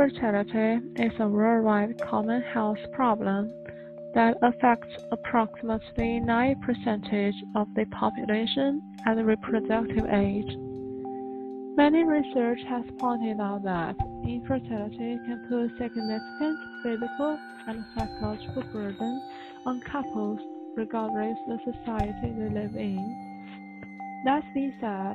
Infertility is a worldwide common health problem that affects approximately 9% of the population at reproductive age. Many research has pointed out that infertility can put significant physical and psychological burden on couples regardless of the society they live in. That being said,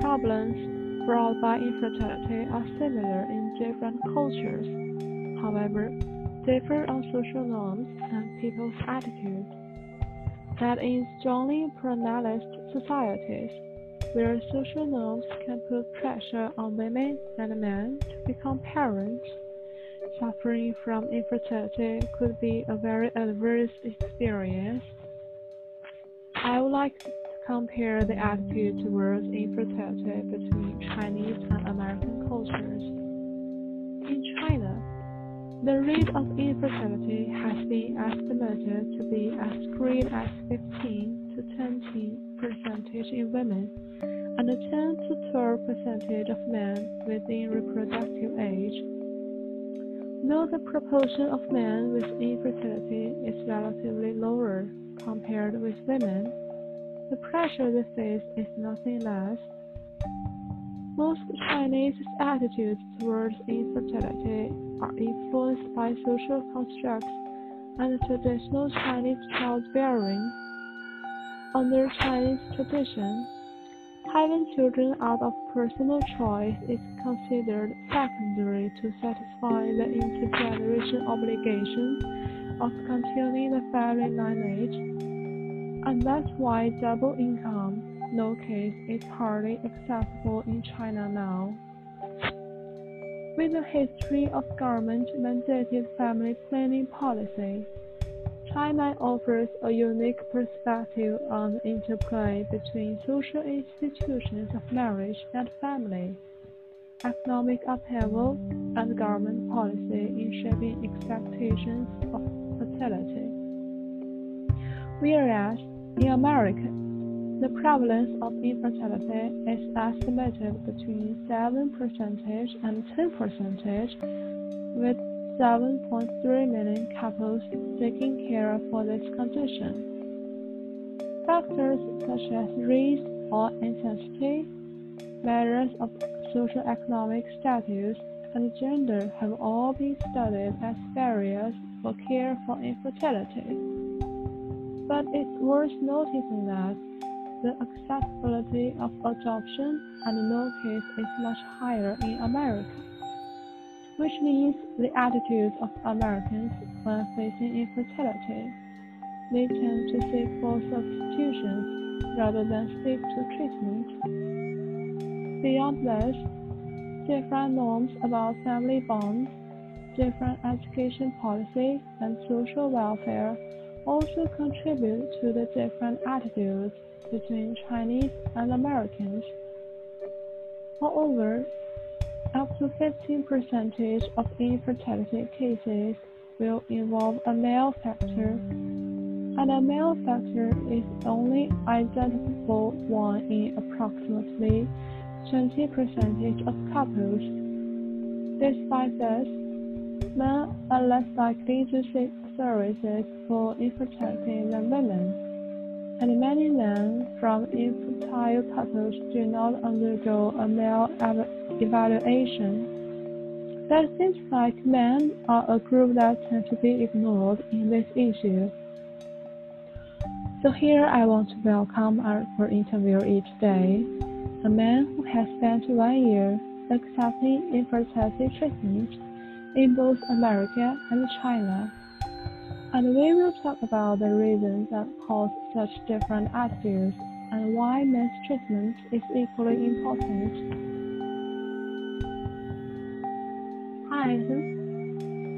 problems brought by infertility are similar in different cultures, however, differ on social norms and people's attitudes. That in strongly paternalist societies, where social norms can put pressure on women and men to become parents, suffering from infertility could be a very adverse experience. I would like to compare the attitude towards infertility between Chinese and American cultures. In China, the rate of infertility has been estimated to be as great as 15 to 20 percentage in women and 10 to 12 percentage of men within reproductive age. Though the proportion of men with infertility is relatively lower compared with women, the pressure they face is nothing less. Most Chinese attitudes towards infertility are influenced by social constructs and traditional Chinese childbearing. Under Chinese tradition, having children out of personal choice is considered secondary to satisfy the intergeneration obligation of continuing the family lineage and that's why double income, no case, is hardly accessible in China now. With a history of government-mandated family planning policy, China offers a unique perspective on the interplay between social institutions of marriage and family, economic upheaval, and government policy in shaping expectations of fertility. Whereas in America, the prevalence of infertility is estimated between 7% and 10%, with 7.3 million couples seeking care for this condition. Factors such as race or ancestry, matters of socioeconomic status, and gender have all been studied as barriers for care for infertility but it's worth noticing that the acceptability of adoption and no case is much higher in America, which means the attitudes of Americans when facing infertility. They tend to seek for substitutions rather than stick to treatment. Beyond this, different norms about family bonds, different education policy, and social welfare also contribute to the different attitudes between Chinese and Americans. Moreover, up to 15% of infertility cases will involve a male factor, and a male factor is only identifiable one in approximately 20% of couples. Despite this, men are less likely to seek services for infertility than women, and many men from infertile couples do not undergo a male evaluation. That seems like men are a group that tend to be ignored in this issue. So here I want to welcome our interviewer today, a man who has spent one year accepting infertility treatment in both America and China and we will talk about the reasons that cause such different attitudes and why men's treatment is equally important. Hi,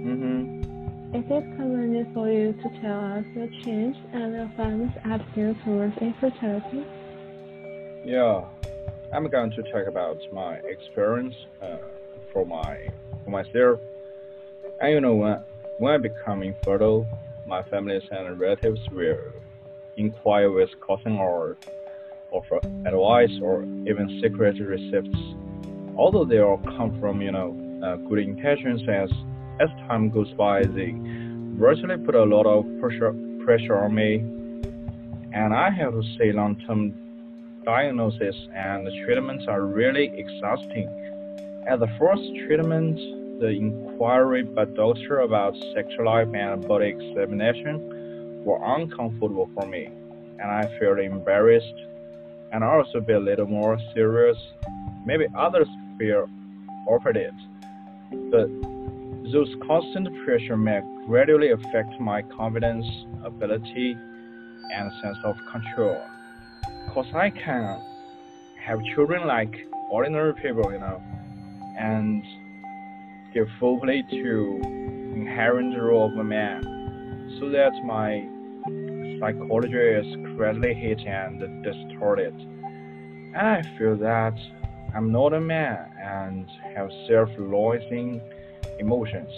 Mm-hmm. Is it convenient for you to tell us your change and your family's attitude towards infertility? Yeah, I'm going to talk about my experience uh, for my for myself. And you know when when I become infertile, my family and relatives will inquire with caution or offer advice or even secret receipts. Although they all come from, you know, uh, good intentions as as time goes by, they virtually put a lot of pressure pressure on me, and I have to say long-term diagnosis and treatments are really exhausting. At the first treatment, the inquiry by doctor about sexual life and body examination were uncomfortable for me, and I felt embarrassed and also be a little more serious. Maybe others feel offered it, but those constant pressure may gradually affect my confidence, ability, and sense of control. Cause I can have children like ordinary people, you know, and give full play to inherent role of a man, so that my psychology is greatly hit and distorted. And I feel that I'm not a man and have self-loathing emotions.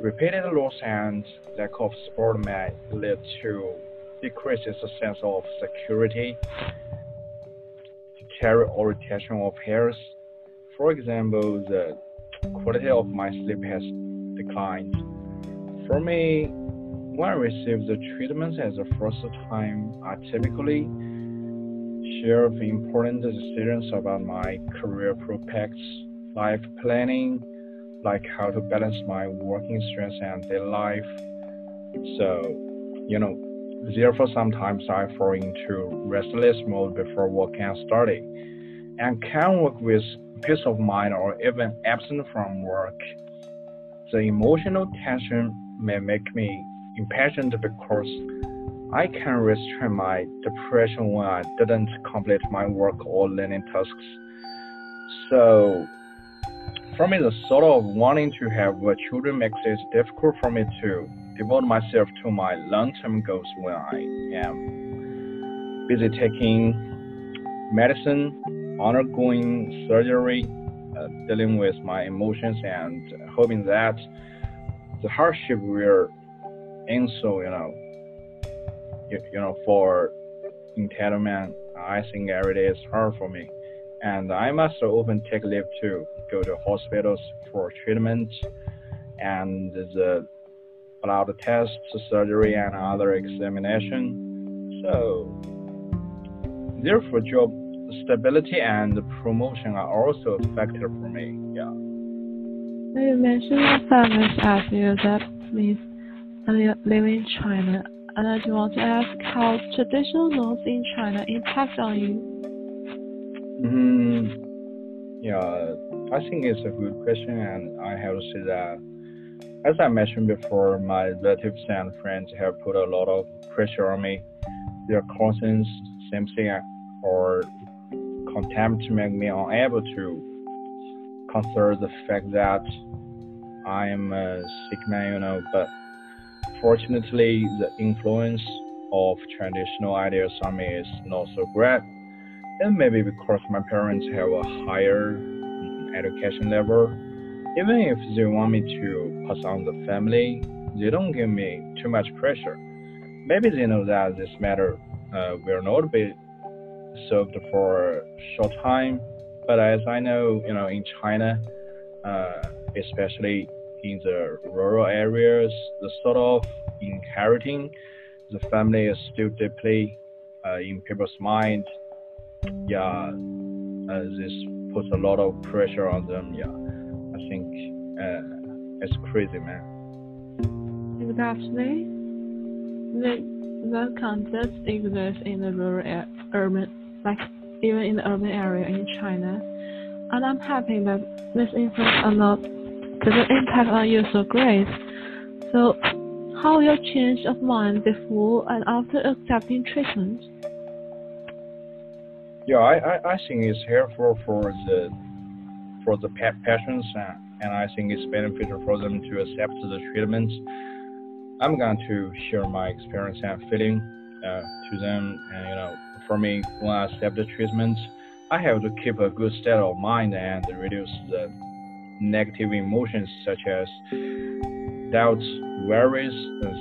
Repeated loss and lack of support may lead to decreases a sense of security, deterioration of health. For example, the quality of my sleep has declined. For me, when I receive the treatment as the first time, I typically share the important decisions about my career prospects, life planning, like how to balance my working stress and daily life. So, you know, therefore sometimes I fall into restless mode before work and study, and can work with peace of mind or even absent from work. The emotional tension may make me impatient because I can restrain my depression when I didn't complete my work or learning tasks. So, for me, the sort of wanting to have children makes it difficult for me to devote myself to my long-term goals when I am busy taking medicine, undergoing surgery, uh, dealing with my emotions, and hoping that the hardship will and so you know you, you know for entitlement i think every day is hard for me. And i must often take leave to go to hospitals for treatment and the blood tests surgery and other examination. So therefore job stability and promotion are also a factor for me yeah you mentioned your families ask you that please and live in China. And I do want to ask how traditional norms in China impact on you. Mm, yeah, I think it's a good question, and I have to say that, as I mentioned before, my relatives and friends have put a lot of pressure on me. Their concerns, sympathy, or contempt make me unable to consider the fact that I am a sick man, you know, but fortunately, the influence of traditional ideas on me is not so great. And maybe because my parents have a higher education level, even if they want me to pass on the family, they don't give me too much pressure. Maybe they know that this matter uh, will not be solved for a short time, but as I know, you know, in China, uh, especially in the rural areas, the sort of inheriting the family is still deeply uh, in people's mind. Yeah, uh, this puts a lot of pressure on them. Yeah, I think uh, it's crazy, man. Exactly. The, the context exists in the rural, urban, like even in the urban area in China. And I'm happy that this influence are not the impact on you so great. So, how your change of mind before and after accepting treatment? Yeah, I, I, I think it's helpful for the for the patients, and, and I think it's beneficial for them to accept the treatment. I'm going to share my experience and feeling uh, to them, and you know, for me, when I accept the treatment, I have to keep a good state of mind and reduce the negative emotions such as doubts, worries,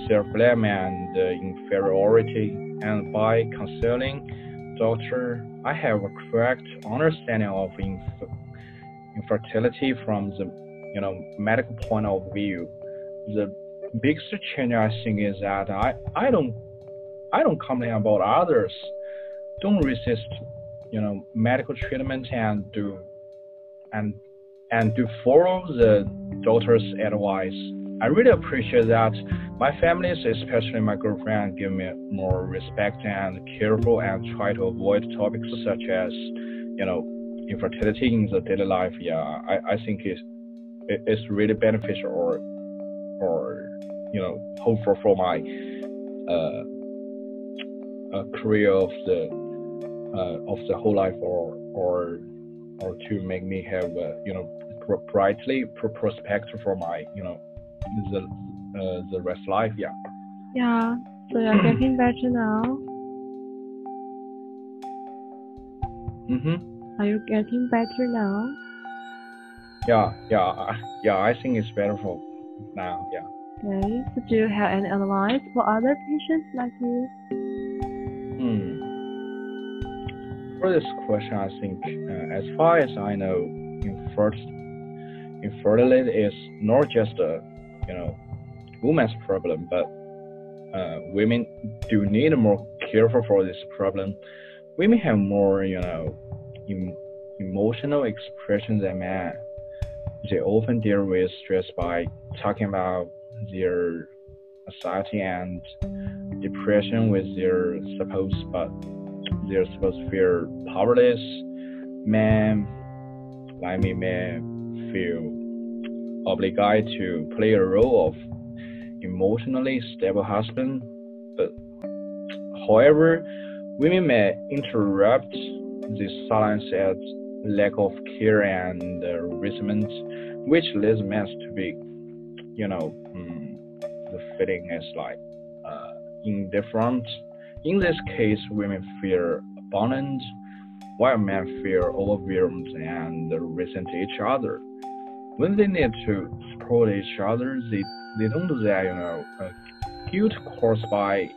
self-blame, and uh, inferiority. And by consulting doctor, I have a correct understanding of inf infertility from the you know medical point of view, the biggest change I think is that I I don't I don't complain about others. Don't resist, you know, medical treatment and do and and to follow the doctor's advice. I really appreciate that my family, especially my girlfriend, give me more respect and careful and try to avoid topics such as, you know, infertility in the daily life. Yeah, I, I think it's it's really beneficial or or you know hopeful for my uh, uh, career of the of the whole life or or or to make me have uh, you know brightly prospect for my you know the uh, the rest life yeah. Yeah. So you're getting better now. Mm-hmm. Are you getting better now? Yeah yeah yeah i think it's better for now yeah. Okay. So do you have any advice for other patients like you? Hmm for this question i think uh, as far as i know infertility infertility is not just a you know woman's problem, but uh, women do need more careful for this problem. Women have more you know em emotional expression than men. They often deal with stress by talking about their anxiety and depression with their spouse, but their spouse feel powerless. Men, like me, may feel obligated to play a role of emotionally stable husband, but however, women may interrupt this silence as lack of care and uh, resentment, which leads men to be, you know, um, the feeling is like uh, indifferent. In this case, women feel abandoned, while men feel overwhelmed and resent each other when they need to support each other, they, they don't do that, you know. Uh, guilt caused by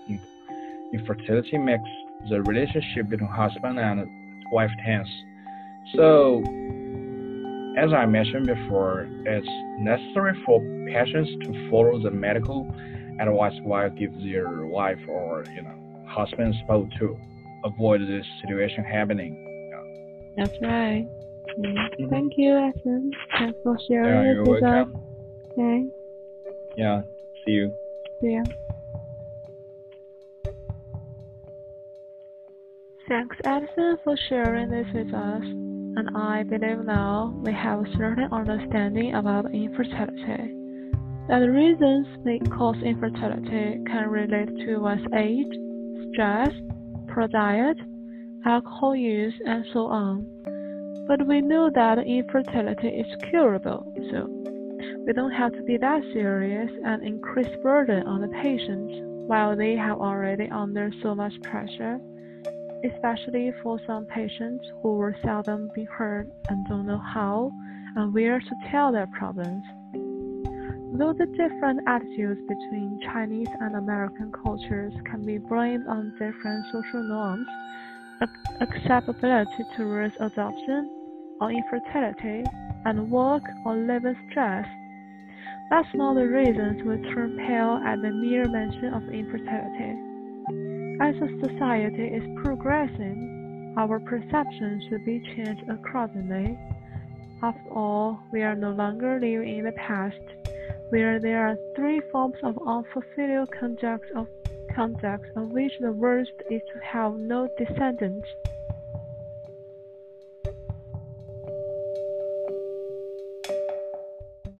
infertility makes the relationship between husband and wife tense. So, as I mentioned before, it's necessary for patients to follow the medical advice while give their wife or you know husband spouse to avoid this situation happening. Yeah. That's right. Mm-hmm. Thank you, Edison. Thanks for sharing yeah, you're with welcome. us. Okay. Yeah. See you. See you. Thanks, Edison, for sharing this with us. And I believe now we have a certain understanding about infertility. That the reasons that cause infertility can relate to one's age, stress, poor diet, alcohol use, and so on. But we know that infertility is curable, so we don't have to be that serious and increase burden on the patients while they have already under so much pressure, especially for some patients who will seldom be heard and don't know how and where to tell their problems. Though the different attitudes between Chinese and American cultures can be blamed on different social norms, acceptability towards adoption or infertility and work or living stress. That's not the reason to turn pale at the mere mention of infertility. As a society is progressing, our perception should be changed accordingly. After all, we are no longer living in the past, where there are three forms of unfulfilled conduct of conduct of which the worst is to have no descendants.